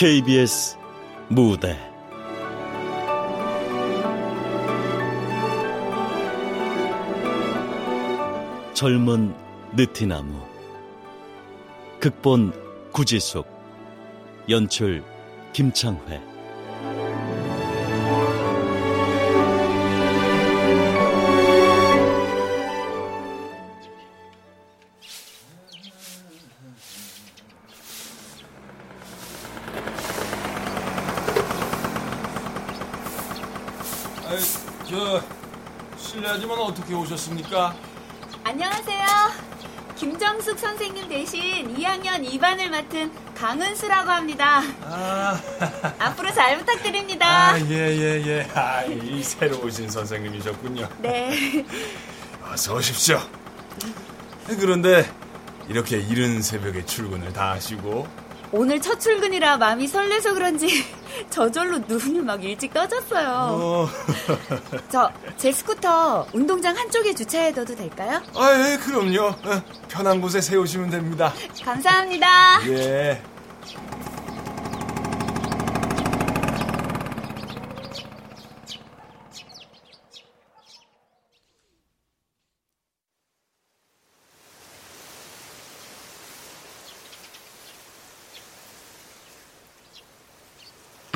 KBS 무대. 젊은 느티나무. 극본 구지숙. 연출 김창회 실례하지만 어떻게 오셨습니까? 안녕하세요. 김정숙 선생님 대신 2학년 2반을 맡은 강은수라고 합니다. 아. 앞으로 잘 부탁드립니다. 아, 예, 예, 예. 아, 이 새로 오신 선생님이셨군요. 네. 어서 오십시오. 그런데 이렇게 이른 새벽에 출근을 다 하시고 오늘 첫 출근이라 마음이 설레서 그런지 저절로 눈이 막 일찍 떠졌어요. 어. 저, 제 스쿠터 운동장 한쪽에 주차해둬도 될까요? 아, 예, 그럼요. 어, 편한 곳에 세우시면 됩니다. 감사합니다. 예.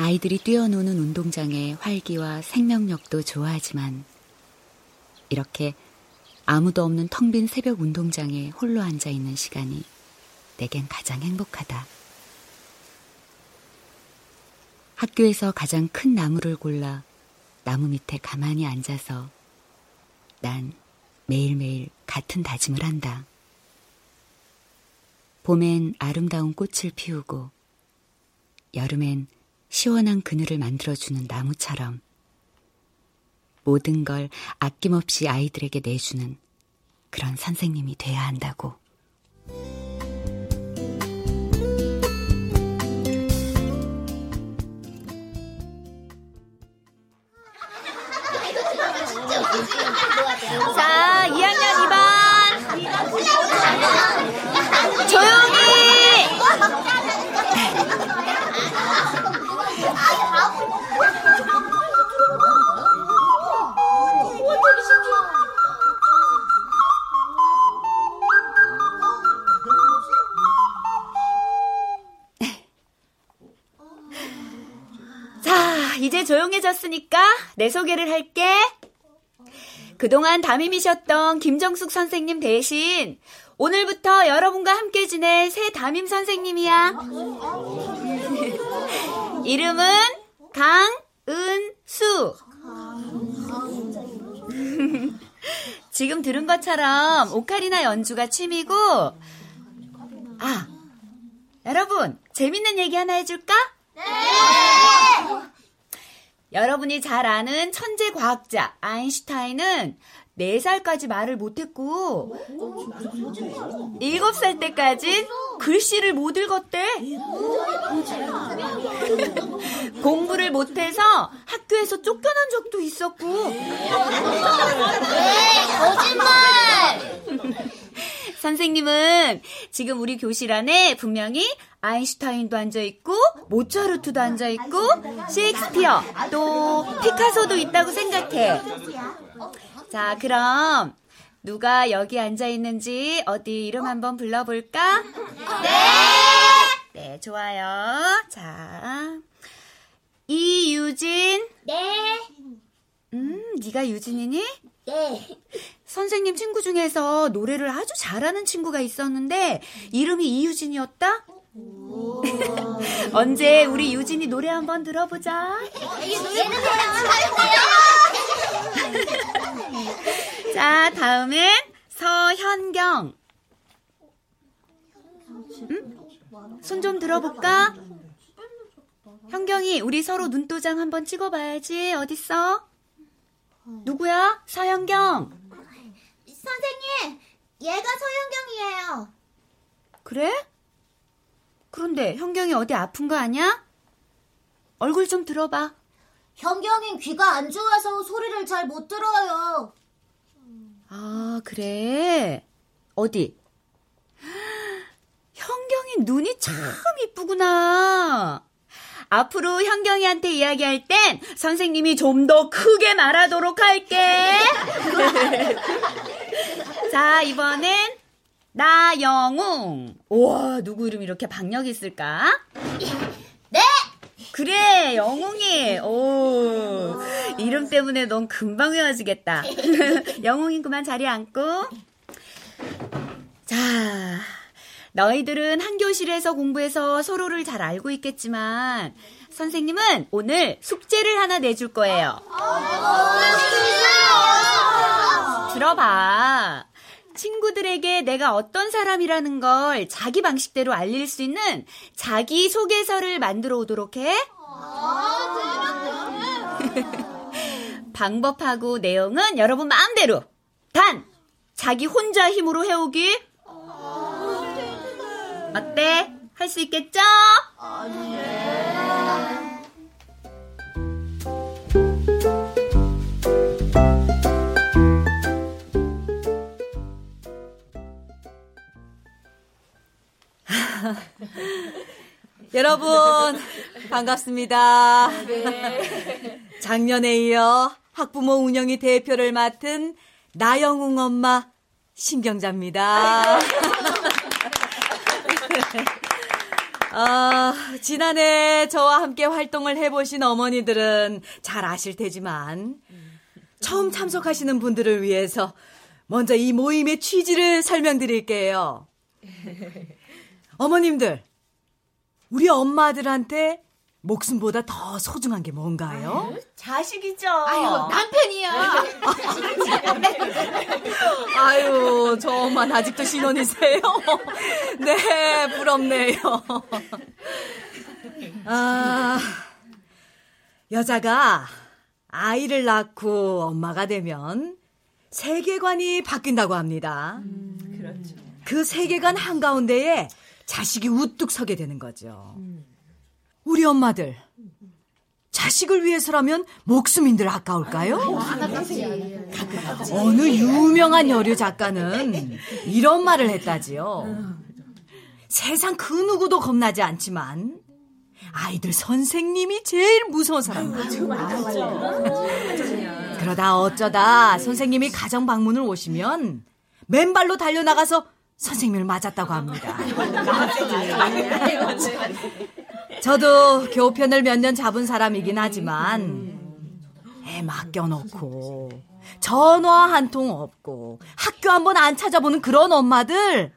아이들이 뛰어노는 운동장의 활기와 생명력도 좋아하지만 이렇게 아무도 없는 텅 빈 새벽 운동장에 홀로 앉아 있는 시간이 내겐 가장 행복하다. 학교에서 가장 큰 나무를 골라 나무 밑에 가만히 앉아서 난 매일매일 같은 다짐을 한다. 봄엔 아름다운 꽃을 피우고 여름엔 시원한 그늘을 만들어주는 나무처럼 모든 걸 아낌없이 아이들에게 내주는 그런 선생님이 돼야 한다고. 조용해졌으니까 내 소개를 할게. 그동안 담임이셨던 김정숙 선생님 대신 오늘부터 여러분과 함께 지낼 새 담임 선생님이야. 이름은 강은수. 지금 들은 것처럼 오카리나 연주가 취미고, 아, 여러분, 재밌는 얘기 하나 해줄까? 네! 여러분이 잘 아는 천재 과학자 아인슈타인은 4살까지 말을 못했고 7살 때까진 글씨를 못 읽었대. 공부를 못해서 학교에서 쫓겨난 적도 있었고. 네, 거짓말! 선생님은 지금 우리 교실 안에 분명히 아인슈타인도 앉아있고, 모차르트도 앉아있고, 셰익스피어, 또 피카소도 있다고 생각해. 자, 그럼 누가 여기 앉아있는지 어디 이름 한번 불러볼까? 네! 네, 좋아요. 자, 이유진. 네. 음, 네가 유진이니? 네. 선생님 친구 중에서 노래를 아주 잘하는 친구가 있었는데 이름이 이유진이었다? 언제 우리 유진이 노래 한번 들어보자. 자, 다음엔 서현경. 응? 손좀 들어볼까? 현경이 우리 서로 눈도장 한번 찍어봐야지. 어딨어? 누구야? 서현경. 선생님, 얘가 서현경이에요. 그래? 그런데 현경이 어디 아픈 거 아니야? 얼굴 좀 들어봐. 현경인 귀가 안 좋아서 소리를 잘 못 들어요. 아, 그래? 어디? 현경이 눈이 참 이쁘구나. 앞으로 현경이한테 이야기할 땐 선생님이 좀 더 크게 말하도록 할게. 자, 이번엔 나영웅. 우와, 누구 이름 이렇게 박력 있을까? 네! 그래, 영웅이. 오, 이름 때문에 넌 금방 외워지겠다. 영웅이 그만 자리에 앉고. 자, 너희들은 한 교실에서 공부해서 서로를 잘 알고 있겠지만, 선생님은 오늘 숙제를 하나 내줄 거예요. 들어봐. 친구들에게 내가 어떤 사람이라는 걸 자기 방식대로 알릴 수 있는 자기 소개서를 만들어 오도록 해. 방법하고 내용은 여러분 마음대로. 단, 자기 혼자 힘으로 해오기. 어때? 할 수 있겠죠? 여러분 반갑습니다. 작년에 이어 학부모 운영위 대표를 맡은 나영웅 엄마 신경자입니다. 아, 지난해 저와 함께 활동을 해보신 어머니들은 잘 아실 테지만 처음 참석하시는 분들을 위해서 먼저 이 모임의 취지를 설명드릴게요. 어머님들, 우리 엄마들한테 목숨보다 더 소중한 게 뭔가요? 자식이죠. 아유, 남편이야. 아유, 저 엄마 아직도 신혼이세요? 네, 부럽네요. 아, 여자가 아이를 낳고 엄마가 되면 세계관이 바뀐다고 합니다. 그 세계관 한가운데에 자식이 우뚝 서게 되는 거죠. 우리 엄마들, 자식을 위해서라면 목숨인들 아까울까요? 어느 유명한 여류 작가는 이런 말을 했다지요. 세상 그 누구도 겁나지 않지만 아이들 선생님이 제일 무서운 사람이다. 그러다 어쩌다 선생님이 가정 방문을 오시면 맨발로 달려나가서 선생님을 맞았다고 합니다. 저도 교편을 몇 년 잡은 사람이긴 하지만 애 맡겨놓고 전화 한 통 없고 학교 한 번 안 찾아보는 그런 엄마들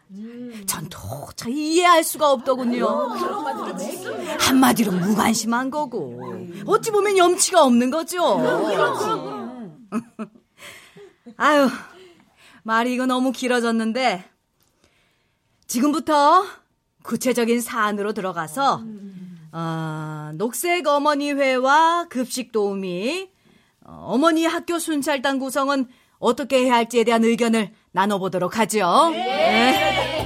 전 도저히 이해할 수가 없더군요. 한마디로 무관심한 거고 어찌 보면 염치가 없는 거죠. 아유 말이 이거 너무 길어졌는데 지금부터 구체적인 사안으로 들어가서 어, 녹색 어머니회와 급식 도우미, 어, 어머니 학교 순찰단 구성은 어떻게 해야 할지에 대한 의견을 나눠보도록 하죠. 네. 어,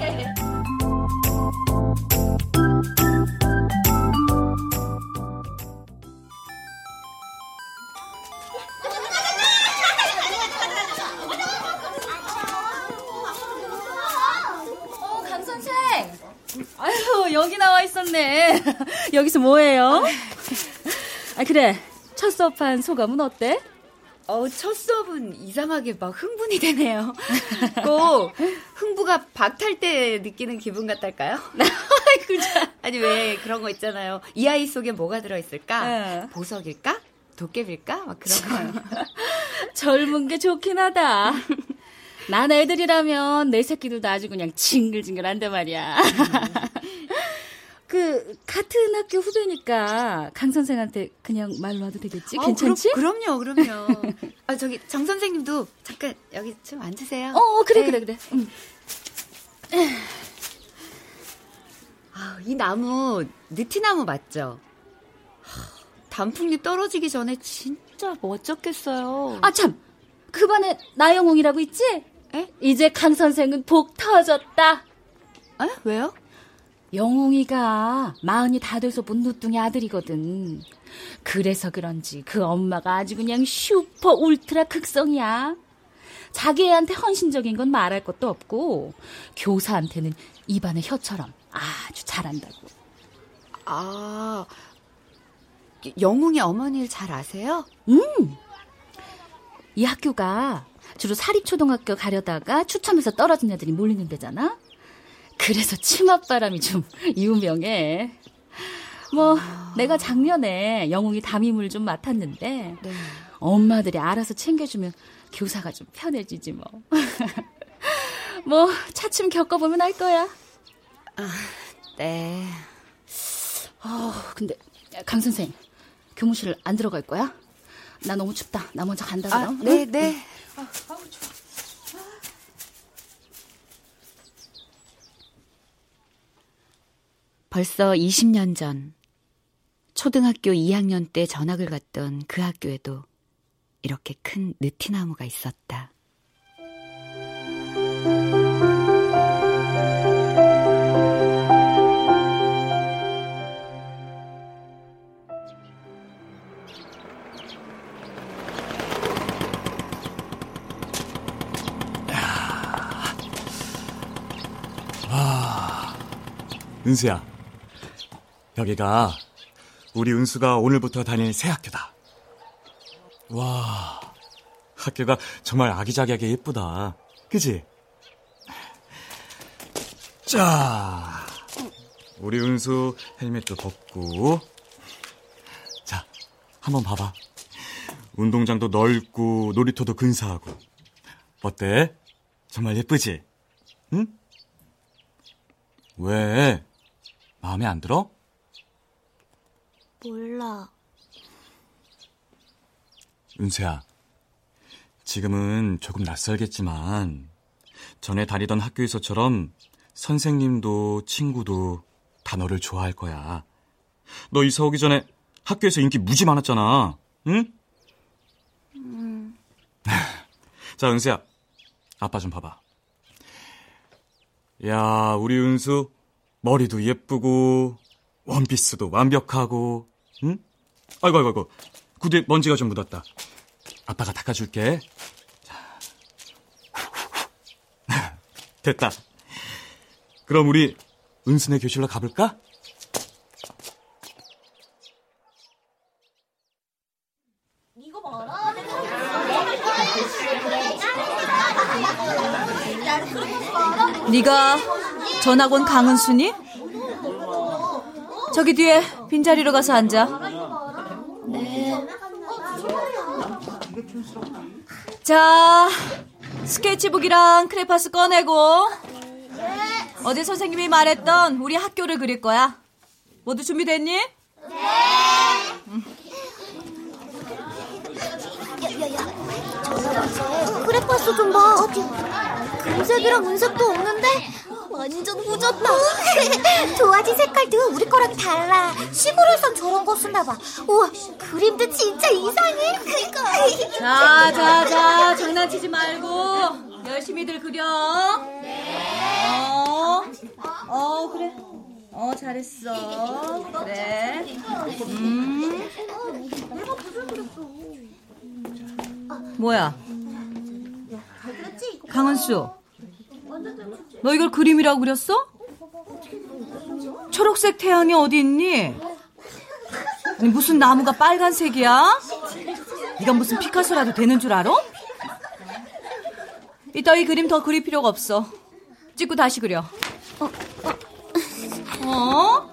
있었네. 여기서 뭐해요? 아, 그래. 첫 수업한 소감은 어때? 어, 첫 수업은 이상하게 막 흥분이 되네요. 꼭 흥부가 박탈 때 느끼는 기분 같달까요? 참. 아니 왜 그런 거 있잖아요. 이 아이 속에 뭐가 들어있을까? 네. 보석일까? 도깨비일까? 막 그런 거요. 젊은 게 좋긴 하다. 난 애들이라면 내 새끼들도 아주 그냥 징글징글한데 말이야. 그 같은 학교 후배니까 강 선생한테 그냥 말로 와도 되겠지? 어, 괜찮지? 그럼, 그럼요, 그럼요. 아 저기 정 선생님도 잠깐 여기 좀 앉으세요. 어, 어, 그래 네. 그래 그래. 응. 아, 이 나무 느티나무 맞죠? 하, 단풍잎 떨어지기 전에 진짜 멋졌겠어요. 아 참. 그 반에 나영웅이라고 있지? 에? 이제 강 선생은 복 터졌다. 에? 왜요? 영웅이가 마흔이 다 돼서 본 누뚱이 아들이거든. 그래서 그런지 그 엄마가 아주 그냥 슈퍼 울트라 극성이야. 자기 애한테 헌신적인 건 말할 것도 없고 교사한테는 입안의 혀처럼 아주 잘한다고. 아, 영웅이 어머니를 잘 아세요? 음. 이 학교가 주로 사립초등학교 가려다가 추첨해서 떨어진 애들이 몰리는 데잖아. 그래서 치맛바람이 좀 유명해. 뭐 아... 내가 작년에 영웅이 담임을 좀 맡았는데 네. 엄마들이 알아서 챙겨주면 교사가 좀 편해지지 뭐. 뭐 차츰 겪어보면 알 거야. 아, 네. 아, 근데 강 선생 교무실 안 들어갈 거야? 나 너무 춥다. 나 먼저 간다 아, 그럼. 아, 네, 응? 네. 아, 벌써 20년 전 초등학교 2학년 때 전학을 갔던 그 학교에도 이렇게 큰 느티나무가 있었다. 은수야, 여기가 우리 은수가 오늘부터 다닐 새 학교다. 와, 학교가 정말 아기자기하게 예쁘다. 그지? 자, 우리 은수 헬멧도 벗고. 자, 한번 봐봐. 운동장도 넓고 놀이터도 근사하고. 어때? 정말 예쁘지? 응? 왜? 마음에 안 들어? 몰라. 은수야, 지금은 조금 낯설겠지만, 전에 다니던 학교에서처럼 선생님도 친구도 다 너를 좋아할 거야. 너 이사 오기 전에 학교에서 인기 무지 많았잖아. 응? 음. 자, 은수야. 아빠 좀 봐봐. 야, 우리 은수 머리도 예쁘고 원피스도 완벽하고 응? 아이고 아이고 아이고 구두에 먼지가 좀 묻었다. 아빠가 닦아줄게. 자. 됐다. 그럼 우리 은순의 교실로 가볼까? 네가 전학온 강은순이? 저기 뒤에 빈자리로 가서 앉아. 네. 자, 스케치북이랑 크레파스 꺼내고. 어제 선생님이 말했던 우리 학교를 그릴 거야. 모두 준비됐니? 네. 크레파스 좀 봐. 금색이랑 은색도 없는데? 완전 후졌다. 도화지 색깔도 우리 거랑 달라. 시골에선 저런 거 쓰나 봐. 우와, 그림도 진짜 이상해. 그니까. 자, 자, 자, 장난치지 말고 열심히들 그려. 네. 어, 어, 그래. 어, 잘했어. 그래. 음. 뭐야? 강은수, 너 이걸 그림이라고 그렸어? 초록색 태양이 어디 있니? 아니, 무슨 나무가 빨간색이야? 이건 무슨 피카소라도 되는 줄 알아? 이따위 그림 더 그릴 필요가 없어. 찍고 다시 그려. 어?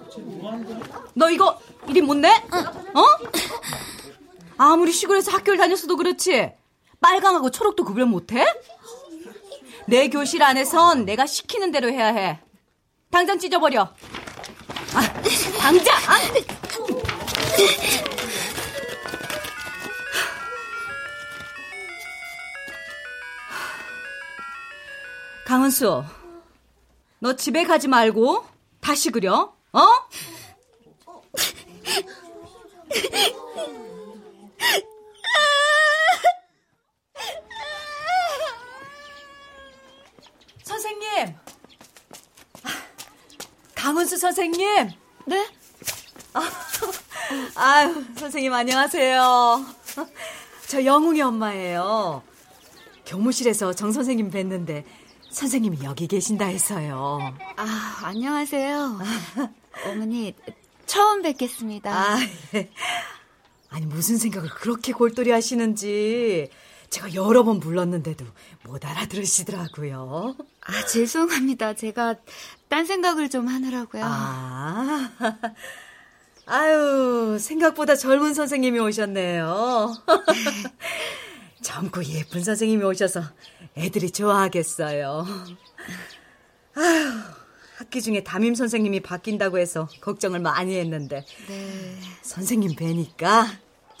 너 이거 이름 못 내? 어? 아무리 시골에서 학교를 다녔어도 그렇지. 빨강하고 초록도 구별 못해? 내 교실 안에선 내가 시키는 대로 해야 해. 당장 찢어버려. 아, 당장! 아! 강은수, 너 집에 가지 말고 다시 그려, 어? 선생님! 강은수 선생님! 네? 아, 유 선생님 안녕하세요. 저 영웅이 엄마예요. 교무실에서 정 선생님 뵀는데 선생님이 여기 계신다 해서요. 아, 안녕하세요. 어머니, 처음 뵙겠습니다. 아, 예. 아니, 무슨 생각을 그렇게 골똘히 하시는지. 제가 여러 번 불렀는데도 못 알아들으시더라고요. 아, 죄송합니다. 제가 딴 생각을 좀 하느라고요. 아, 아유, 생각보다 젊은 선생님이 오셨네요. 젊고 예쁜 선생님이 오셔서 애들이 좋아하겠어요. 아유, 학기 중에 담임 선생님이 바뀐다고 해서 걱정을 많이 했는데. 네. 선생님 뵈니까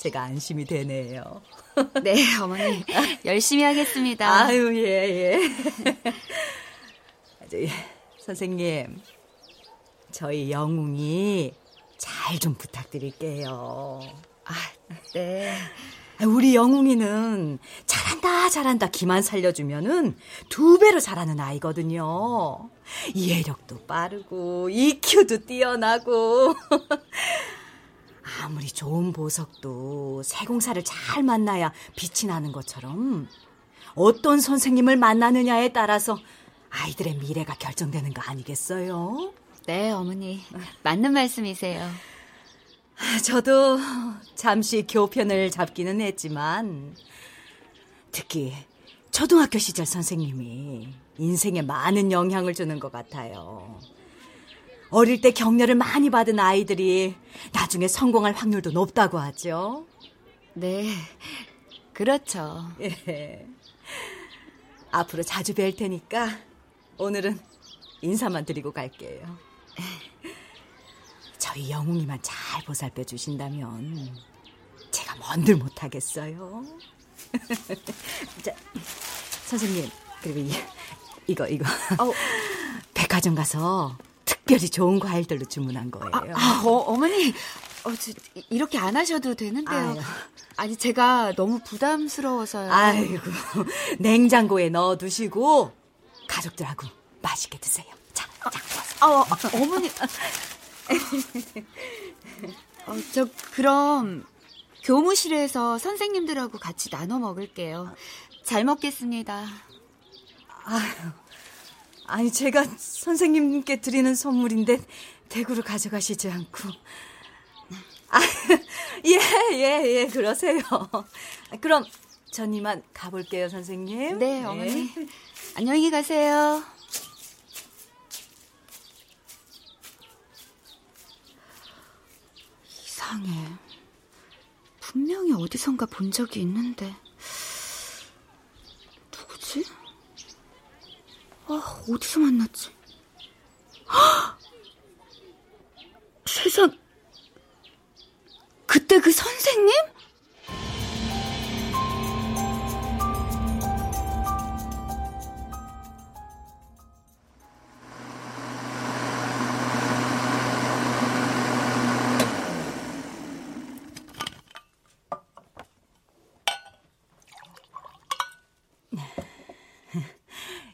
제가 안심이 되네요. 네, 어머니. 열심히 하겠습니다. 아유, 예, 예. 저기, 선생님, 저희 영웅이 잘 좀 부탁드릴게요. 아, 네. 우리 영웅이는 잘한다, 잘한다, 기만 살려주면은 두 배로 잘하는 아이거든요. 이해력도 빠르고, EQ도 뛰어나고. 아무리 좋은 보석도 세공사를 잘 만나야 빛이 나는 것처럼 어떤 선생님을 만나느냐에 따라서 아이들의 미래가 결정되는 거 아니겠어요? 네, 어머니. 맞는 말씀이세요. 저도 잠시 교편을 잡기는 했지만 특히 초등학교 시절 선생님이 인생에 많은 영향을 주는 것 같아요. 어릴 때 격려를 많이 받은 아이들이 나중에 성공할 확률도 높다고 하죠. 네, 그렇죠. 예. 앞으로 자주 뵐 테니까 오늘은 인사만 드리고 갈게요. 저희 영웅이만 잘 보살펴 주신다면 제가 뭔들 못하겠어요. 자, 선생님 그리고 이, 이거 이거 어. 백화점 가서 특별히 좋은 과일들로 주문한 거예요. 아, 어, 어머니. 어, 저, 이렇게 안 하셔도 되는데요. 아유. 아니, 제가 너무 부담스러워서요. 아이고 냉장고에 넣어두시고 가족들하고 맛있게 드세요. 자, 자. 아, 어, 어머니. 어, 저, 그럼, 교무실에서 선생님들하고 같이 나눠 먹을게요. 잘 먹겠습니다. 아 니 제가 선생님께 드리는 선물인데 대구로 가져가시지 않고 아예예예 예, 예, 그러세요. 그럼 전 이만 가볼게요 선생님. 네, 어머니. 안녕히 가세요. 이상해. 분명히 어디선가 본 적이 있는데. 누구지? 아, 어디서 만났지? 헉! 세상. 그때 그 선생님?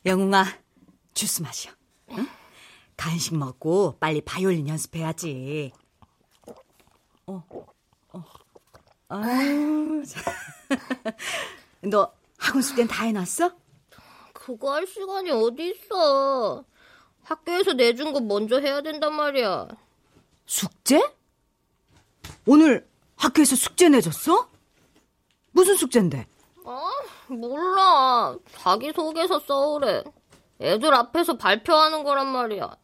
영웅아 주스 마셔. 응? 간식 먹고 빨리 바이올린 연습해야지. 어, 어. 아유, 너 학원 숙제는 다 해놨어? 그거 할 시간이 어디 있어. 학교에서 내준 거 먼저 해야 된단 말이야. 숙제? 오늘 학교에서 숙제 내줬어? 무슨 숙제인데? 아, 몰라. 자기소개서 써오래. 애들 앞에서 발표하는 거란 말이야.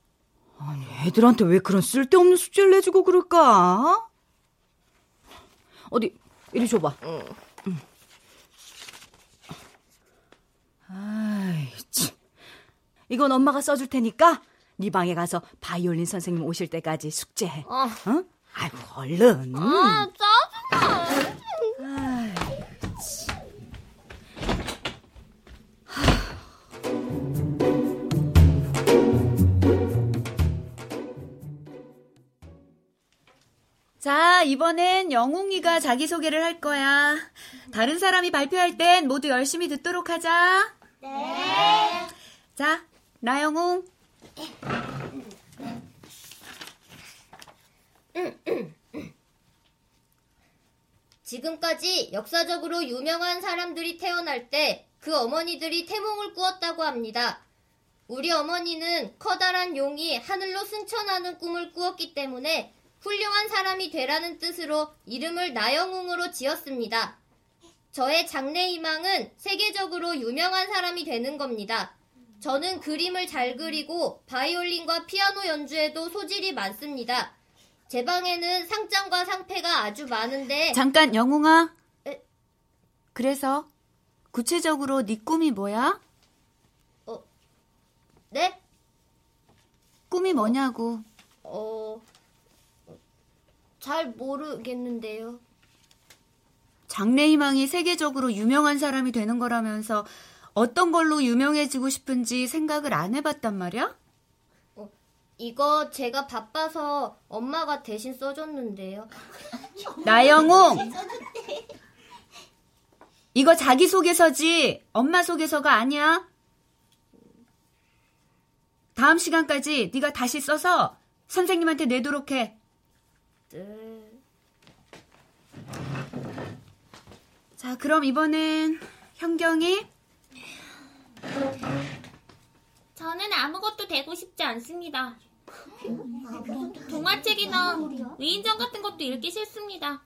아니, 애들한테 왜 그런 쓸데없는 숙제를 내주고 그럴까? 어디, 이리 줘봐. 응. 응. 아이, 참. 이건 엄마가 써줄 테니까 네 방에 가서 바이올린 선생님 오실 때까지 숙제해. 아. 응? 아이고, 얼른. 아, 짜 자, 이번엔 영웅이가 자기소개를 할 거야. 다른 사람이 발표할 땐 모두 열심히 듣도록 하자. 네. 자, 나영웅. 지금까지 역사적으로 유명한 사람들이 태어날 때 그 어머니들이 태몽을 꾸었다고 합니다. 우리 어머니는 커다란 용이 하늘로 승천하는 꿈을 꾸었기 때문에 훌륭한 사람이 되라는 뜻으로 이름을 나영웅으로 지었습니다. 저의 장래 희망은 세계적으로 유명한 사람이 되는 겁니다. 저는 그림을 잘 그리고 바이올린과 피아노 연주에도 소질이 많습니다. 제 방에는 상장과 상패가 아주 많은데 잠깐 영웅아. 에? 그래서 구체적으로 네 꿈이 뭐야? 네? 꿈이 뭐냐고. 어... 잘 모르겠는데요. 장래희망이 세계적으로 유명한 사람이 되는 거라면서 어떤 걸로 유명해지고 싶은지 생각을 안 해봤단 말이야? 이거 제가 바빠서 엄마가 대신 써줬는데요. 나영웅! 이거 자기소개서지 엄마 소개서가 아니야. 다음 시간까지 네가 다시 써서 선생님한테 내도록 해. 네. 자, 그럼 이번엔 현경이 저는 아무것도 되고 싶지 않습니다. 동화책이나 위인전 같은 것도 읽기 싫습니다.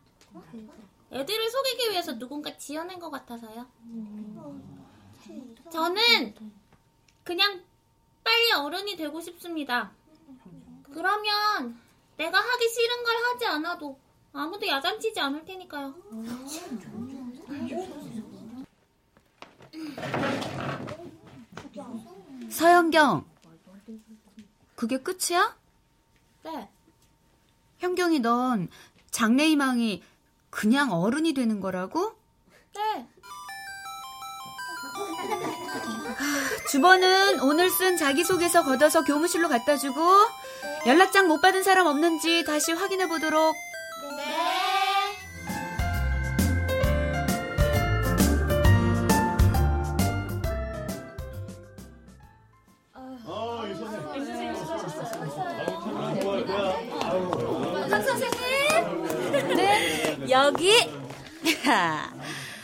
애들을 속이기 위해서 누군가 지어낸 것 같아서요. 저는 그냥 빨리 어른이 되고 싶습니다. 그러면 내가 하기 싫은 걸 하지 않아도 아무도 야단치지 않을 테니까요. 서현경. 그게 끝이야? 네. 현경이 넌 장래희망이 그냥 어른이 되는 거라고? 네. 주번은 오늘 쓴 자기소개서 걷어서 교무실로 갖다 주고 연락장 못 받은 사람 없는지 다시 확인해 보도록. 여기.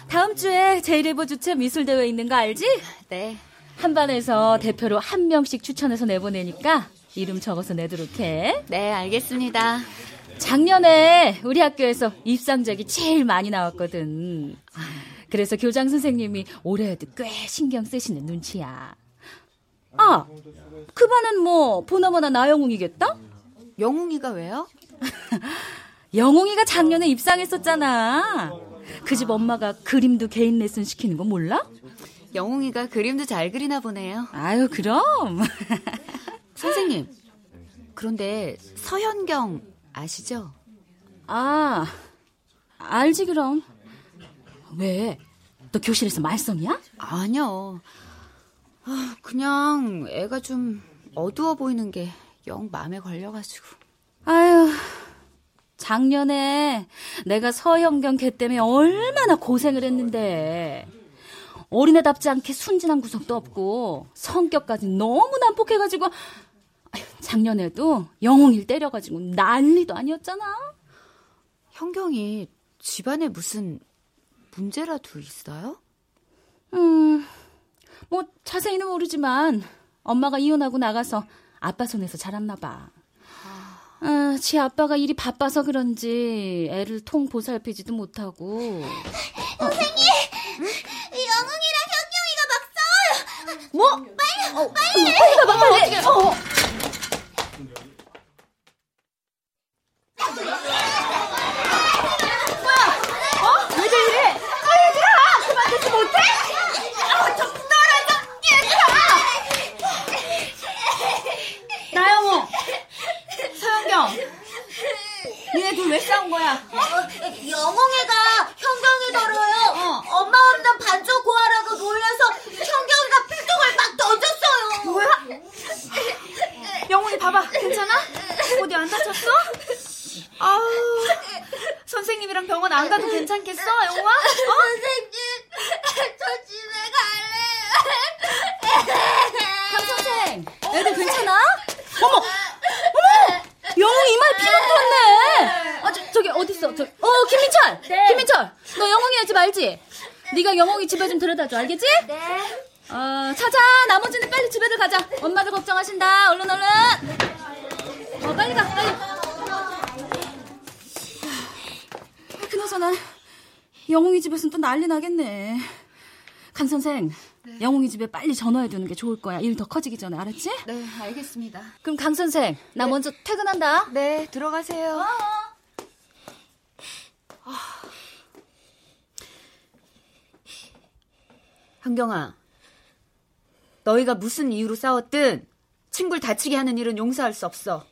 다음 주에 제1일보 주최 미술대회 있는 거 알지? 네. 한 반에서 대표로 한 명씩 추천해서 내보내니까 이름 적어서 내도록 해. 네, 알겠습니다. 작년에 우리 학교에서 입상작이 제일 많이 나왔거든. 그래서 교장 선생님이 올해에도 꽤 신경 쓰시는 눈치야. 아, 그 반은 뭐 보나마나 나영웅이겠다? 영웅이가 왜요? 영웅이가 작년에 입상했었잖아. 그 집 엄마가 그림도 개인 레슨 시키는 거 몰라? 영웅이가 그림도 잘 그리나 보네요. 아유, 그럼. 선생님. 그런데 서현경 아시죠? 아, 알지 그럼. 왜? 너 교실에서 말썽이야? 아니요. 아, 그냥 애가 좀 어두워 보이는 게 영 마음에 걸려가지고. 아유, 작년에 내가 서영경 걔 때문에 얼마나 고생을 했는데. 어린애답지 않게 순진한 구석도 없고 성격까지 너무 난폭해가지고 작년에도 영웅일 때려가지고 난리도 아니었잖아. 현경이 집안에 무슨 문제라도 있어요? 음, 뭐 자세히는 모르지만 엄마가 이혼하고 나가서 아빠 손에서 자랐나 봐. 아, 지 아빠가 일이 바빠서 그런지 애를 통 보살피지도 못하고. 선생님! 영웅이랑 현경이가 막 싸워요! 뭐? 빨리! 어, 빨리! 빨리 가봐, 빨리! 어. 왜들 이래? 아, 얘들아! 그만 듣지 못해? 아, 좀 떨어져! 얘들아! 나영호! 서현경! 니네 둘 왜 싸운 거야? 영웅이가 현경이 더러요. 엄마 없는 반쪽 고아라고 놀려서 현경이가 필통을 막 던졌어요. 뭐야? 영훈이 봐봐. 괜찮아? 어디 안 다쳤어? 아우, 선생님이랑 병원 안 가도 괜찮겠어, 영웅아? 어? 선생님, 저 집에 갈래요. 강선생, 애들 괜찮아? 어머, 어머, 영웅이 이마에 피가 뚫었네. 아, 저, 저기 어디 있어? 저, 어, 김민철, 김민철, 너 영웅이 하지 말지. 네가 영웅이 집에 좀 데려다줘, 알겠지? 네. 어, 찾아. 나머지는 빨리 집에들 가자. 엄마들 걱정하신다. 얼른 얼른. 어, 빨리 가, 빨리. 그나저나 영웅이 집에서는 또 난리 나겠네. 간 선생, 네. 영웅이 집에 빨리 전화해 두는 게 좋을 거야. 일 더 커지기 전에 알았지? 네, 알겠습니다. 그럼 강 선생, 나 네. 먼저 퇴근한다. 네, 들어가세요. 어. 한경아, 너희가 무슨 이유로 싸웠든 친구를 다치게 하는 일은 용서할 수 없어.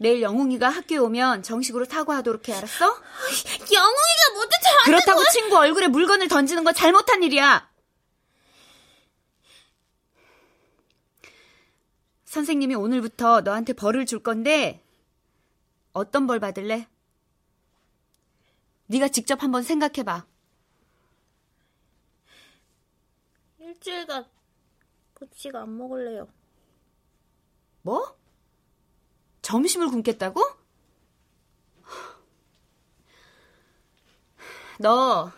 내일 영웅이가 학교에 오면 정식으로 사과하도록 해, 알았어? 영웅이가 뭐든 저한테 그렇다고 뭐... 친구 얼굴에 물건을 던지는 건 잘못한 일이야. 선생님이 오늘부터 너한테 벌을 줄 건데 어떤 벌 받을래? 네가 직접 한번 생각해 봐. 일주일간 급식 안 먹을래요. 뭐? 점심을 굶겠다고? 너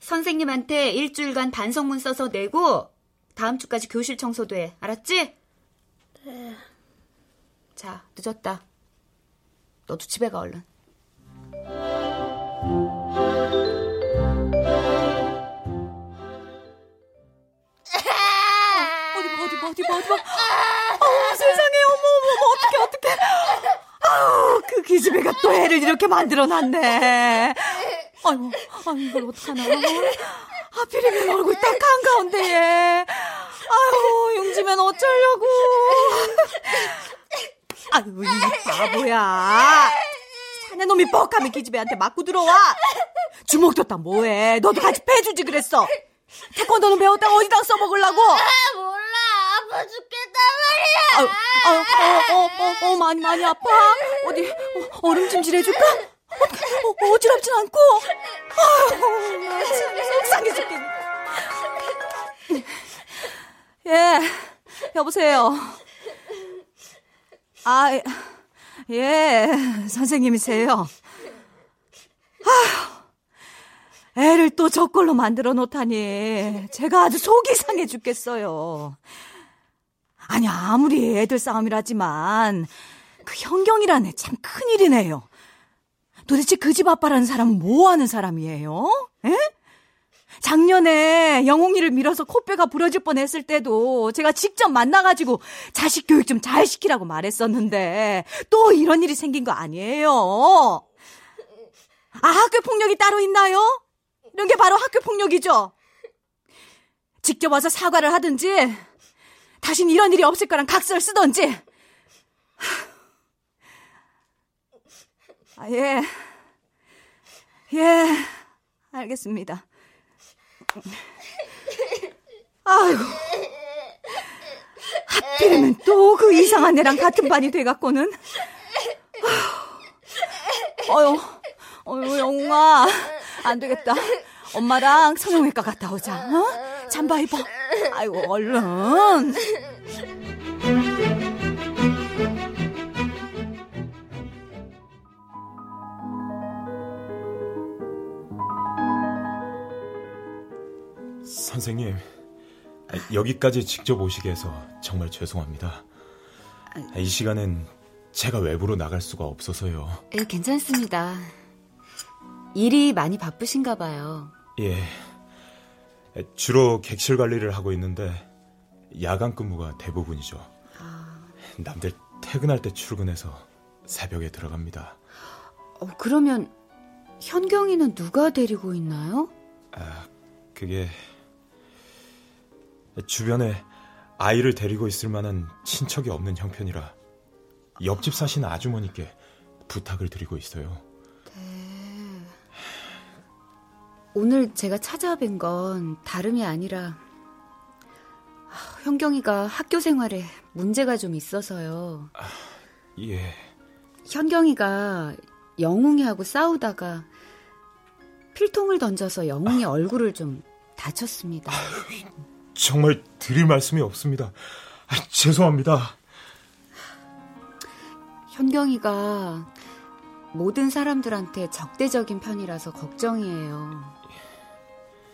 선생님한테 일주일간 반성문 써서 내고 다음 주까지 교실 청소도 해. 알았지? 네. 자, 늦었다. 너도 집에 가 얼른. 어디 봐, 어디 봐. 어, 세상에, 어머, 어머, 어떡해, 어떡해. 아우, 그 기집애가 또 애를 이렇게 만들어 놨네. 아이고, 아 이걸 어떡하나. 하필이면 얼굴 딱 한가운데. 아유, 용지면 어쩌려고. 아유, 이 바보야. 사내 놈이 뻑하면 기집애한테 맞고 들어와. 주먹 줬다 뭐해. 너도 같이 패주지 그랬어. 태권도는 배웠다 어디다 써먹으려고? 아, 아파 죽겠단 말이야. 어, 어, 어, 어, 어, 많이, 많이 아파? 어디, 어, 얼음 찜질 해줄까? 어, 어, 어지럽진 않고? 아유, 속상해 죽겠네. 예, 여보세요. 아, 예, 선생님이세요. 아휴, 애를 또 저걸로 만들어 놓다니. 제가 아주 속이 상해 죽겠어요. 아니, 아무리 애들 싸움이라지만, 그 현경이란 애참 큰일이네요. 도대체 그 집 아빠라는 사람은 뭐 하는 사람이에요? 에? 작년에 영웅이를 밀어서 코뼈가 부러질 뻔 했을 때도 제가 직접 만나가지고 자식 교육 좀 잘 시키라고 말했었는데 또 이런 일이 생긴 거 아니에요? 아, 학교 폭력이 따로 있나요? 이런 게 바로 학교 폭력이죠? 직접 와서 사과를 하든지 다신 이런 일이 없을 거란 각서를 쓰던지. 아, 예. 예, 알겠습니다. 아이고. 하필이면 또 그 이상한 애랑 같은 반이 돼갖고는. 어휴, 어휴, 영웅아. 안 되겠다. 엄마랑 성형외과 갔다 오자, 어? 잠바 입어. 아이고, 얼른. 선생님, 여기까지 직접 오시게 해서 정말 죄송합니다. 이 시간엔 제가 외부로 나갈 수가 없어서요. 예, 괜찮습니다. 일이 많이 바쁘신가 봐요. 예. 주로 객실 관리를 하고 있는데 야간 근무가 대부분이죠. 아... 남들 퇴근할 때 출근해서 새벽에 들어갑니다. 어, 그러면 현경이는 누가 데리고 있나요? 아, 그게 주변에 아이를 데리고 있을 만한 친척이 없는 형편이라 옆집 사시는 아주머니께 부탁을 드리고 있어요. 오늘 제가 찾아뵌 건 다름이 아니라 현경이가 학교 생활에 문제가 좀 있어서요. 아, 예. 현경이가 영웅이하고 싸우다가 필통을 던져서 영웅이 아. 얼굴을 좀 다쳤습니다. 아, 정말 드릴 말씀이 없습니다. 아, 죄송합니다. 현경이가 모든 사람들한테 적대적인 편이라서 걱정이에요.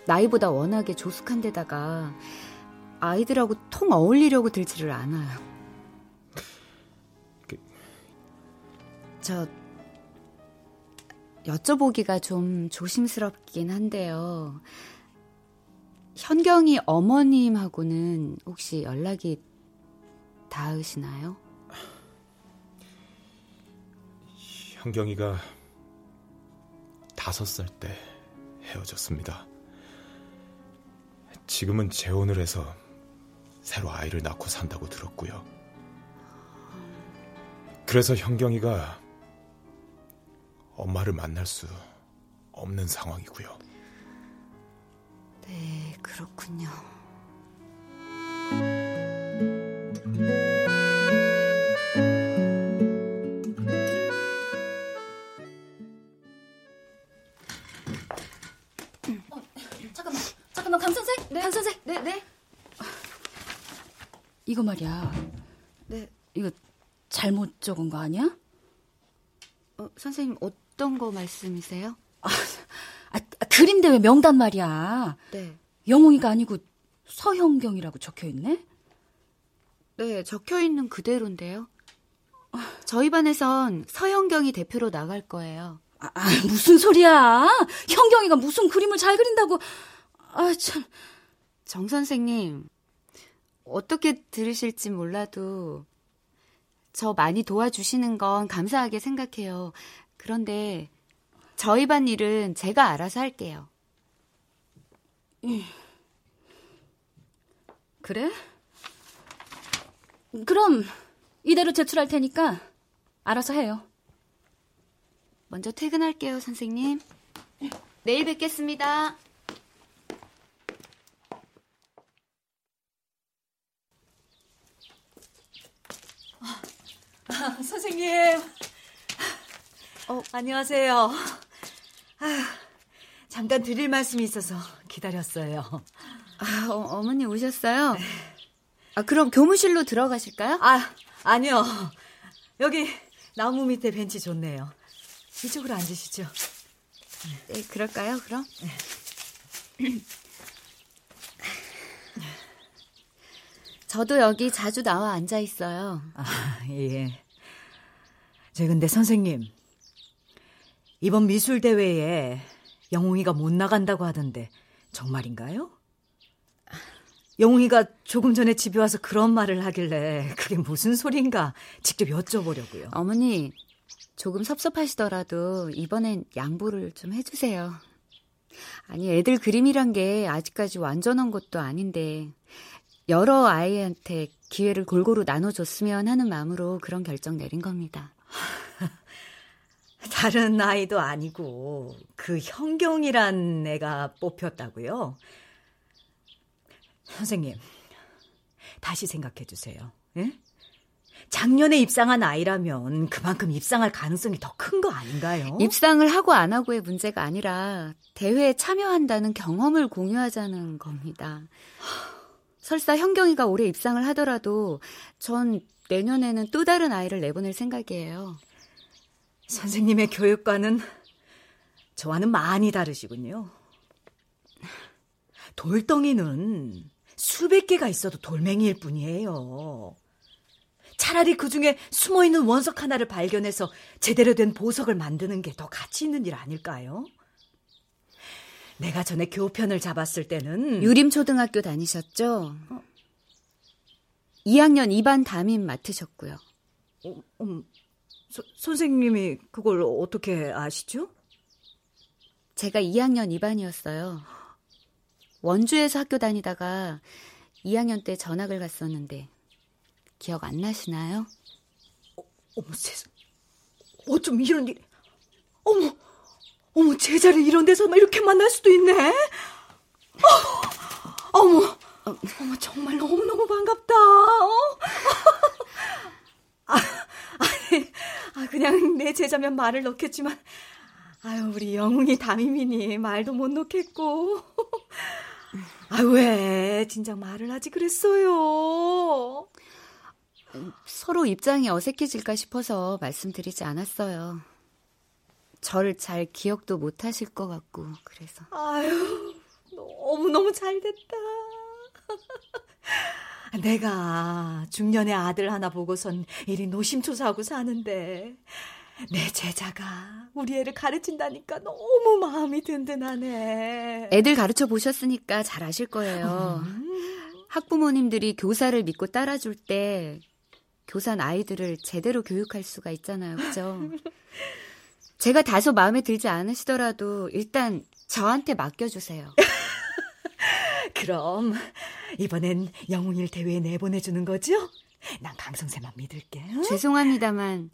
나이보다 워낙에 조숙한 데다가 아이들하고 통 어울리려고 들지를 않아요. 그... 저 여쭤보기가 좀 조심스럽긴 한데요. 현경이 어머님하고는 혹시 연락이 닿으시나요? 현경이가 다섯 살 때 헤어졌습니다. 지금은 재혼을 해서 새로 아이를 낳고 산다고 들었고요. 그래서 현경이가 엄마를 만날 수 없는 상황이고요. 네, 그렇군요. 네, 강 선생? 네, 네. 이거 말이야. 네. 이거 잘못 적은 거 아니야? 어, 선생님 어떤 거 말씀이세요? 아, 아, 그림 대회 명단 말이야. 네. 영웅이가 아니고 서형경이라고 적혀 있네. 네, 적혀 있는 그대로인데요. 저희 반에선 서형경이 대표로 나갈 거예요. 아, 아, 무슨 소리야? 형경이가 무슨 그림을 잘 그린다고. 아, 참. 정 선생님, 어떻게 들으실지 몰라도 저 많이 도와주시는 건 감사하게 생각해요. 그런데 저희 반 일은 제가 알아서 할게요. 그래? 그럼 이대로 제출할 테니까 알아서 해요. 먼저 퇴근할게요, 선생님. 내일 뵙겠습니다. 아, 선생님. 어, 안녕하세요. 아휴, 잠깐 드릴 말씀이 있어서 기다렸어요. 아, 어, 어머니 오셨어요? 아, 그럼 교무실로 들어가실까요? 아, 아니요. 여기 나무 밑에 벤치 좋네요. 이쪽으로 앉으시죠. 네, 그럴까요, 그럼? 저도 여기 자주 나와 앉아 있어요. 아, 예. 저 근데 선생님, 이번 미술 대회에 영웅이가 못 나간다고 하던데 정말인가요? 영웅이가 조금 전에 집에 와서 그런 말을 하길래 그게 무슨 소린가 직접 여쭤보려고요. 어머니, 조금 섭섭하시더라도 이번엔 양보를 좀 해주세요. 아니, 애들 그림이란 게 아직까지 완전한 것도 아닌데 여러 아이한테 기회를 골고루 나눠줬으면 하는 마음으로 그런 결정 내린 겁니다. 다른 아이도 아니고 그 현경이란 애가 뽑혔다고요? 선생님, 다시 생각해 주세요. 예? 작년에 입상한 아이라면 그만큼 입상할 가능성이 더 큰 거 아닌가요? 입상을 하고 안 하고의 문제가 아니라 대회에 참여한다는 경험을 공유하자는 겁니다. 설사 현경이가 올해 입상을 하더라도 전 내년에는 또 다른 아이를 내보낼 생각이에요. 선생님의 교육과는 저와는 많이 다르시군요. 돌덩이는 수백 개가 있어도 돌멩이일 뿐이에요. 차라리 그 중에 숨어 있는 원석 하나를 발견해서 제대로 된 보석을 만드는 게 더 가치 있는 일 아닐까요? 내가 전에 교편을 잡았을 때는 유림초등학교 다니셨죠? 어? 2학년 2반 담임 맡으셨고요. 어, 음, 서, 선생님이 그걸 어떻게 아시죠? 제가 2학년 2반이었어요. 원주에서 학교 다니다가 2학년 때 전학을 갔었는데 기억 안 나시나요? 어, 어머 세상, 어쩜 이런 일? 어머, 어머 제자를 이런 데서 이렇게 만날 수도 있네. 어, 어머, 어머 정말 너무 너무 반갑다. 어? 아, 아니, 아 그냥 내 제자면 말을 넣겠지만, 아유 우리 영웅이 담임이니 말도 못 넣겠고. 아, 왜? 진작 말을 하지 그랬어요. 서로 입장이 어색해질까 싶어서 말씀드리지 않았어요. 저를 잘 기억도 못 하실 것 같고, 그래서. 아유, 너무 너무 잘 됐다. 내가 중년의 아들 하나 보고선 이리 노심초사하고 사는데, 내 제자가 우리 애를 가르친다니까 너무 마음이 든든하네. 애들 가르쳐 보셨으니까 잘 아실 거예요. 음. 학부모님들이 교사를 믿고 따라줄 때 교사는 아이들을 제대로 교육할 수가 있잖아요. 그죠? 제가 다소 마음에 들지 않으시더라도 일단 저한테 맡겨주세요. 그럼 이번엔 영웅일 대회에 내보내주는 거죠? 난 강성세만 믿을게. 응? 죄송합니다만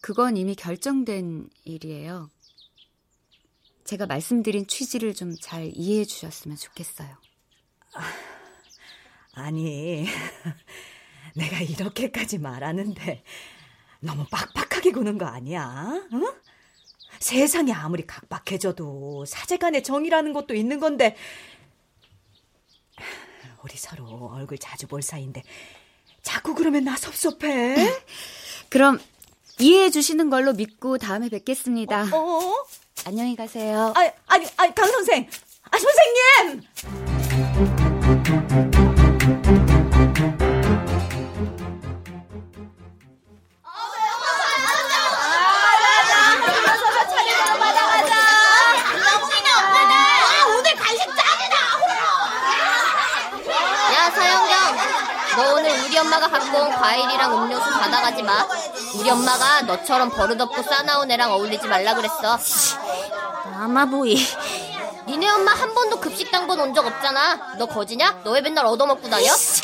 그건 이미 결정된 일이에요. 제가 말씀드린 취지를 좀 잘 이해해 주셨으면 좋겠어요. 아니, 내가 이렇게까지 말하는데 너무 빡빡하게 구는 거 아니야? 응? 세상이 아무리 각박해져도 사제간의 정이라는 것도 있는 건데 우리 서로 얼굴 자주 볼 사이인데 자꾸 그러면 나 섭섭해. 그럼 이해해 주시는 걸로 믿고 다음에 뵙겠습니다. 어? 어? 안녕히 가세요. 아, 아니, 아니, 강 선생. 아, 선생님! 엄마가 갖고 온 과일이랑 음료수 받아가지 마. 우리 엄마가 너처럼 버릇없고 싸나운 애랑 어울리지 말라 그랬어. 아마보이. 니네 엄마 한 번도 급식당 번 온 적 없잖아. 너 거지냐? 너왜 맨날 얻어먹고 다녀? 죄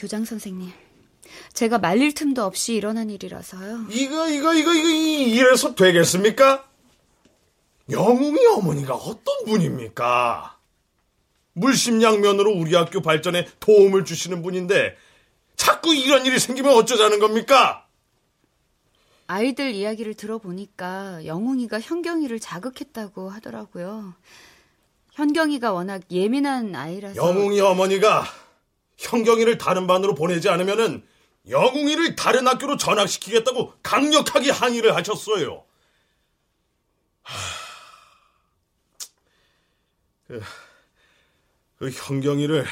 교장 선생님. 제가 말릴 틈도 없이 일어난 일이라서요. 이거, 이거, 이거, 이거, 이래서 되겠습니까? 영웅이 어머니가 어떤 분입니까? 물심양면으로 우리 학교 발전에 도움을 주시는 분인데, 자꾸 이런 일이 생기면 어쩌자는 겁니까? 아이들 이야기를 들어보니까 영웅이가 현경이를 자극했다고 하더라고요. 현경이가 워낙 예민한 아이라서. 영웅이 어머니가 현경이를 다른 반으로 보내지 않으면은 영웅이를 다른 학교로 전학시키겠다고 강력하게 항의를 하셨어요. 그, 그 현경이를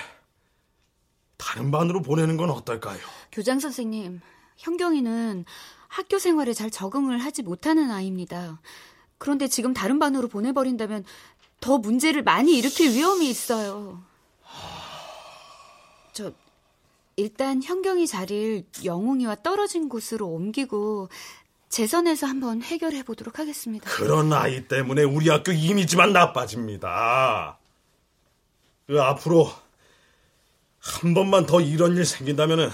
다른 반으로 보내는 건 어떨까요? 교장 선생님, 현경이는 학교 생활에 잘 적응을 하지 못하는 아이입니다. 그런데 지금 다른 반으로 보내버린다면 더 문제를 많이 일으킬 위험이 있어요. 저 일단 현경이 자리를 영웅이와 떨어진 곳으로 옮기고 재선에서 한번 해결해 보도록 하겠습니다. 그런 아이 때문에 우리 학교 이미지만 나빠집니다. 그 앞으로 한 번만 더 이런 일 생긴다면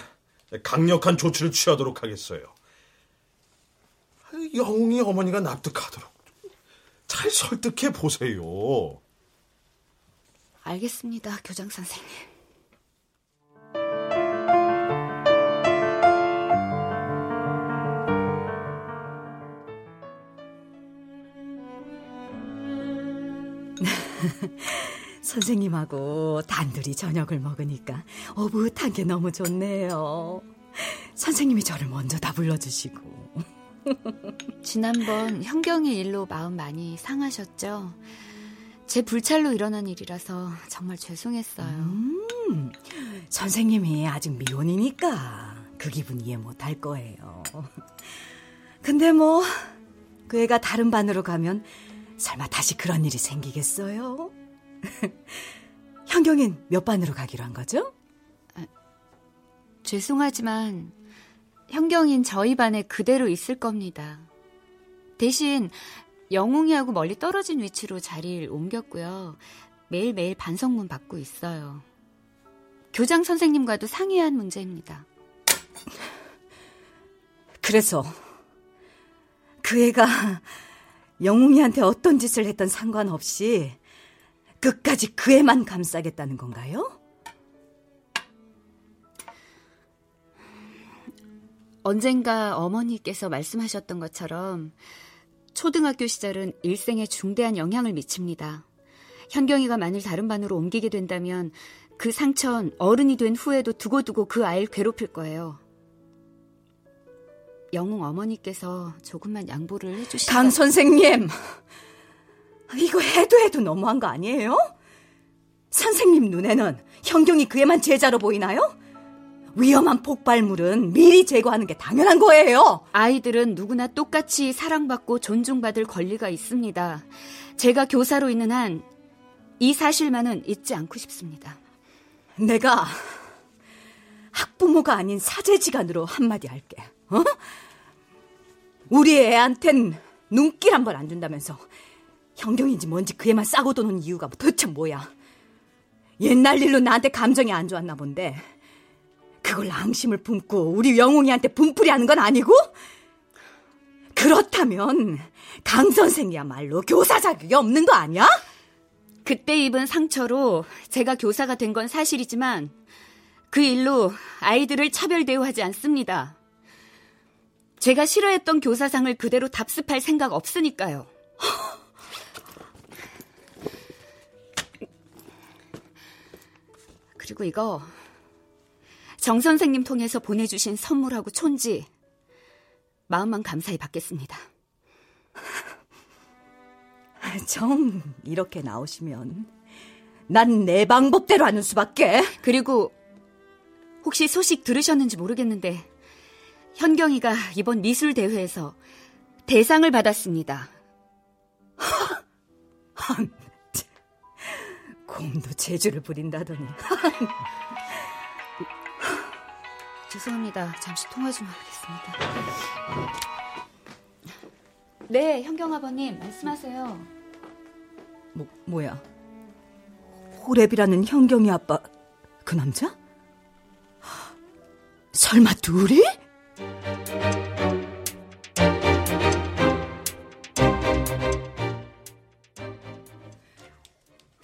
강력한 조치를 취하도록 하겠어요. 영웅이 어머니가 납득하도록 잘 설득해 보세요. 알겠습니다, 교장 선생님. 선생님하고 단둘이 저녁을 먹으니까 어붓한 게 너무 좋네요. 선생님이 저를 먼저 다 불러주시고. 지난번 현경의 일로 마음 많이 상하셨죠? 제 불찰로 일어난 일이라서 정말 죄송했어요. 음, 선생님이 아직 미혼이니까 그 기분 이해 못할 거예요. 근데 뭐, 그 애가 다른 반으로 가면 설마 다시 그런 일이 생기겠어요? 현경인 몇 반으로 가기로 한 거죠? 아, 죄송하지만 현경인 저희 반에 그대로 있을 겁니다. 대신 영웅이하고 멀리 떨어진 위치로 자리를 옮겼고요. 매일매일 반성문 받고 있어요. 교장 선생님과도 상의한 문제입니다. 그래서 그 애가 영웅이한테 어떤 짓을 했던 상관없이 끝까지 그 애만 감싸겠다는 건가요? 언젠가 어머니께서 말씀하셨던 것처럼 초등학교 시절은 일생에 중대한 영향을 미칩니다. 현경이가 만일 다른 반으로 옮기게 된다면 그 상처는 어른이 된 후에도 두고두고 그 아이를 괴롭힐 거예요. 영웅 어머니께서 조금만 양보를 해주시면 강 선생님, 이거 해도 해도 너무한 거 아니에요? 선생님 눈에는 현경이 그 애만 제자로 보이나요? 위험한 폭발물은 미리 제거하는 게 당연한 거예요. 아이들은 누구나 똑같이 사랑받고 존중받을 권리가 있습니다. 제가 교사로 있는 한 이 사실만은 잊지 않고 싶습니다. 내가 학부모가 아닌 사제지간으로 한마디 할게. 어? 우리 애한텐 눈길 한 번 안 준다면서 현경인지 뭔지 그 애만 싸고 도는 이유가 도대체 뭐야? 옛날 일로 나한테 감정이 안 좋았나 본데 그걸 앙심을 품고 우리 영웅이한테 분풀이 하는 건 아니고? 그렇다면 강 선생이야말로 교사 자격이 없는 거 아니야? 그때 입은 상처로 제가 교사가 된 건 사실이지만 그 일로 아이들을 차별 대우하지 않습니다. 제가 싫어했던 교사상을 그대로 답습할 생각 없으니까요. 그리고 이거 정 선생님 통해서 보내주신 선물하고 촌지 마음만 감사히 받겠습니다. 정 이렇게 나오시면 난 내 방법대로 하는 수밖에. 그리고 혹시 소식 들으셨는지 모르겠는데 현경이가 이번 미술 대회에서 대상을 받았습니다. 곰도 재주를 부린다더니. 죄송합니다. 잠시 통화 좀 하겠습니다. 네, 현경 아버님 말씀하세요. 뭐 뭐야? 호랩이라는 현경이 아빠 그 남자? 설마 둘이?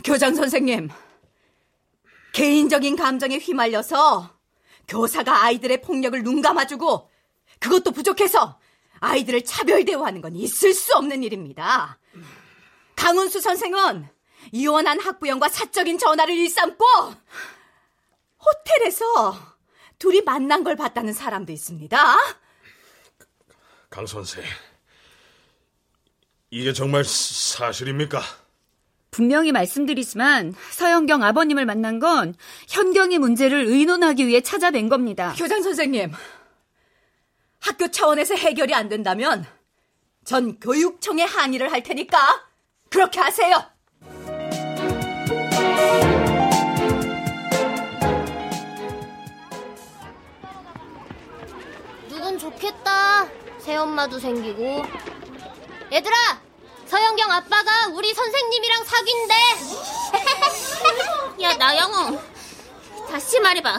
교장 선생님, 개인적인 감정에 휘말려서 교사가 아이들의 폭력을 눈 감아주고 그것도 부족해서 아이들을 차별 대우하는 건 있을 수 없는 일입니다. 강은수 선생은 이혼한 학부형과 사적인 전화를 일삼고 호텔에서 둘이 만난 걸 봤다는 사람도 있습니다. 강 선생, 이게 정말 사실입니까? 분명히 말씀드리지만 서영경 아버님을 만난 건 현경의 문제를 의논하기 위해 찾아뵌 겁니다. 교장 선생님, 학교 차원에서 해결이 안 된다면 전 교육청에 항의를 할 테니까 그렇게 하세요. 좋겠다. 새엄마도 생기고. 얘들아! 서영경 아빠가 우리 선생님이랑 사귄대. 야, 나영웅. 다시 말해봐.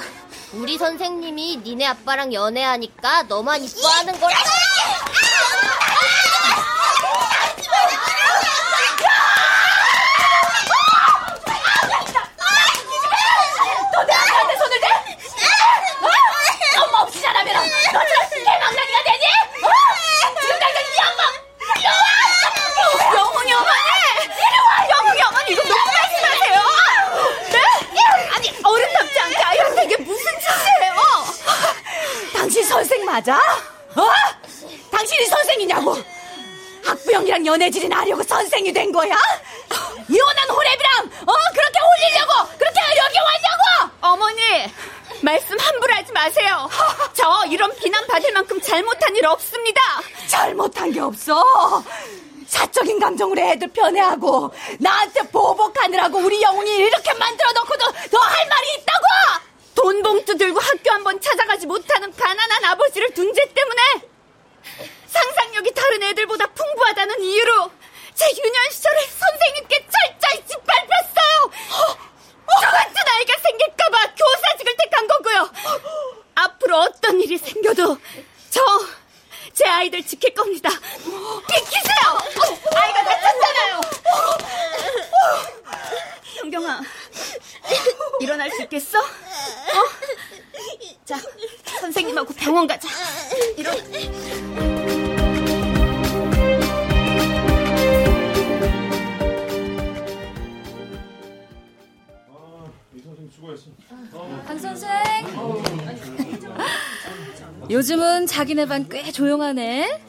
우리 선생님이 니네 아빠랑 연애하니까 너만 이뻐하는 걸. 너 내 아들한테 손을 대? 어? 엄마 없이 자라면 너처럼 개망나니가 되니? 어? 지금 당장 네 엄마 불러와! 영웅이 어머니! 이리 와! 영웅이 어머니 이거 놓고 말씀하세요! 네? 아니 어른답지 않게 아이한테 이게 무슨 짓이에요? 당신 선생 맞아? 어? 당신이 선생이냐고? 학부형이랑 연애질이나 하려고 선생이 된 거야? 이혼한 호랩이랑 어 그렇게 홀리려고 그렇게 여기 왔냐고? 어머니, 말씀 함부로 하지 마세요. 저 이런 비난 받을 만큼 잘못한 일 없습니다. 잘못한 게 없어. 사적인 감정으로 애들 편애하고 나한테 보복하느라고 우리 영웅이 이렇게 만들어 놓고도 너할 말이 있다고? 돈 봉투 들고 학교 한 번 찾아가지 못하는 가난한 아버지를 둔 죄 때문에 상상력이 다른 애들보다 풍부하다는 이유로 제 유년 시절에 선생님께 철저히 짓밟혔어요. 저 같은 아이가 생길까봐 교사직을 택한 거고요. 앞으로 어떤 일이 생겨도 저 아이들 지킬 겁니다. 자기네 반 꽤 조용하네.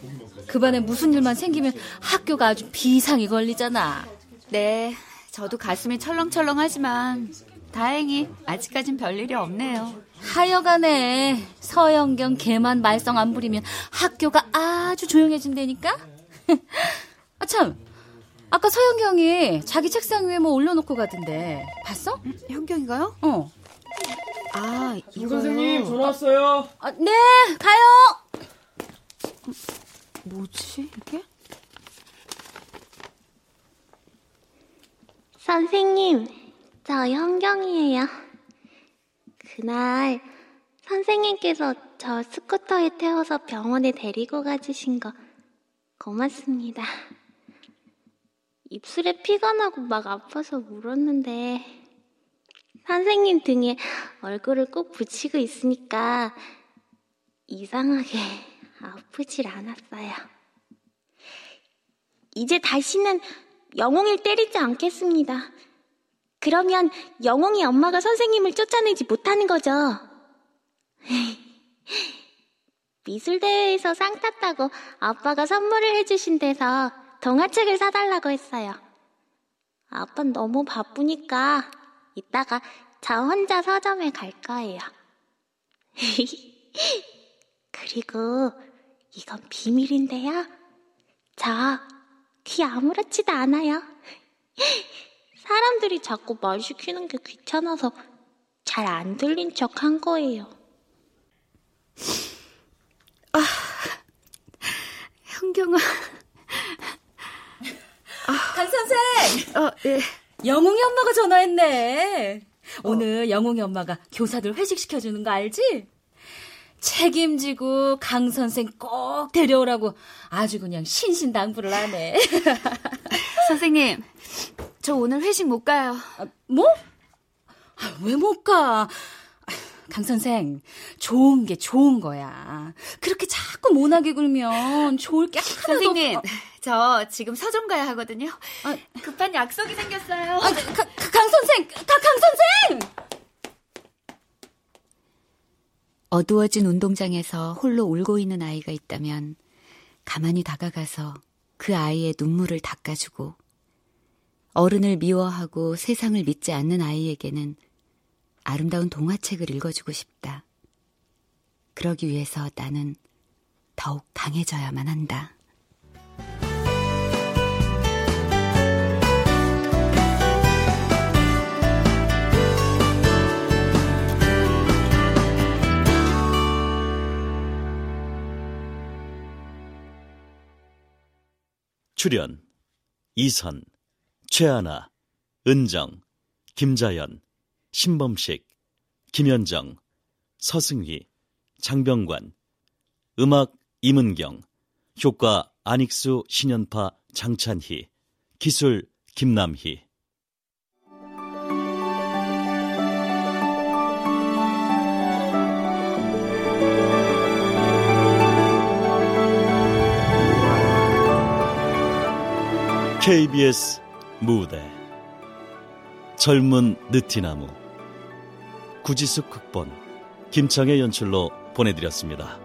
그 반에 무슨 일만 생기면 학교가 아주 비상이 걸리잖아. 네, 저도 가슴이 철렁철렁하지만 다행히 아직까진 별일이 없네요. 하여간에 서영경 걔만 말썽 안 부리면 학교가 아주 조용해진다니까? 아, 참. 아까 서영경이 자기 책상 위에 뭐 올려놓고 가던데. 봤어? 음, 현경이가요? 어. 아, 이거 선생님, 전화 왔어요. 아, 네, 가요! 뭐지, 이게? 선생님, 저 현경이에요. 그날 선생님께서 저 스쿠터에 태워서 병원에 데리고 가주신 거 고맙습니다. 입술에 피가 나고 막 아파서 울었는데 선생님 등에 얼굴을 꼭 붙이고 있으니까 이상하게 아프질 않았어요. 이제 다시는 영웅을 때리지 않겠습니다. 그러면 영웅이 엄마가 선생님을 쫓아내지 못하는 거죠. 미술대회에서 상 탔다고 아빠가 선물을 해주신 데서 동화책을 사달라고 했어요. 아빠는 너무 바쁘니까 이따가 저 혼자 서점에 갈 거예요. 그리고 이건 비밀인데요. 저 귀 아무렇지도 않아요. 사람들이 자꾸 말 시키는 게 귀찮아서 잘 안 들린 척 한 거예요. 현경아. 강 선생! 어, 예. 영웅이 엄마가 전화했네. 오늘 영웅이 엄마가 교사들 회식 시켜주는 거 알지? 책임지고 강 선생 꼭 데려오라고 아주 그냥 신신당부를 하네. 선생님, 저 오늘 회식 못 가요. 아, 뭐? 아, 왜못 가? 강 선생, 좋은 게 좋은 거야. 그렇게 자꾸 모나게 굴면 좋을 게 하나도 선생님, 없... 저 지금 서점 가야 하거든요. 아, 급한 약속이 생겼어요. 아, 가, 가, 강 선생, 가, 강 선생! 어두워진 운동장에서 홀로 울고 있는 아이가 있다면 가만히 다가가서 그 아이의 눈물을 닦아주고 어른을 미워하고 세상을 믿지 않는 아이에게는 아름다운 동화책을 읽어주고 싶다. 그러기 위해서 나는 더욱 강해져야만 한다. 출연 이선, 최하나, 은정, 김자연, 신범식, 김현정, 서승휘, 장병관, 음악 임은경, 효과 안익수, 신연파, 장찬희, 기술 김남희. KBS 무대 젊은 느티나무 구지숙 극본 김창의 연출로 보내드렸습니다.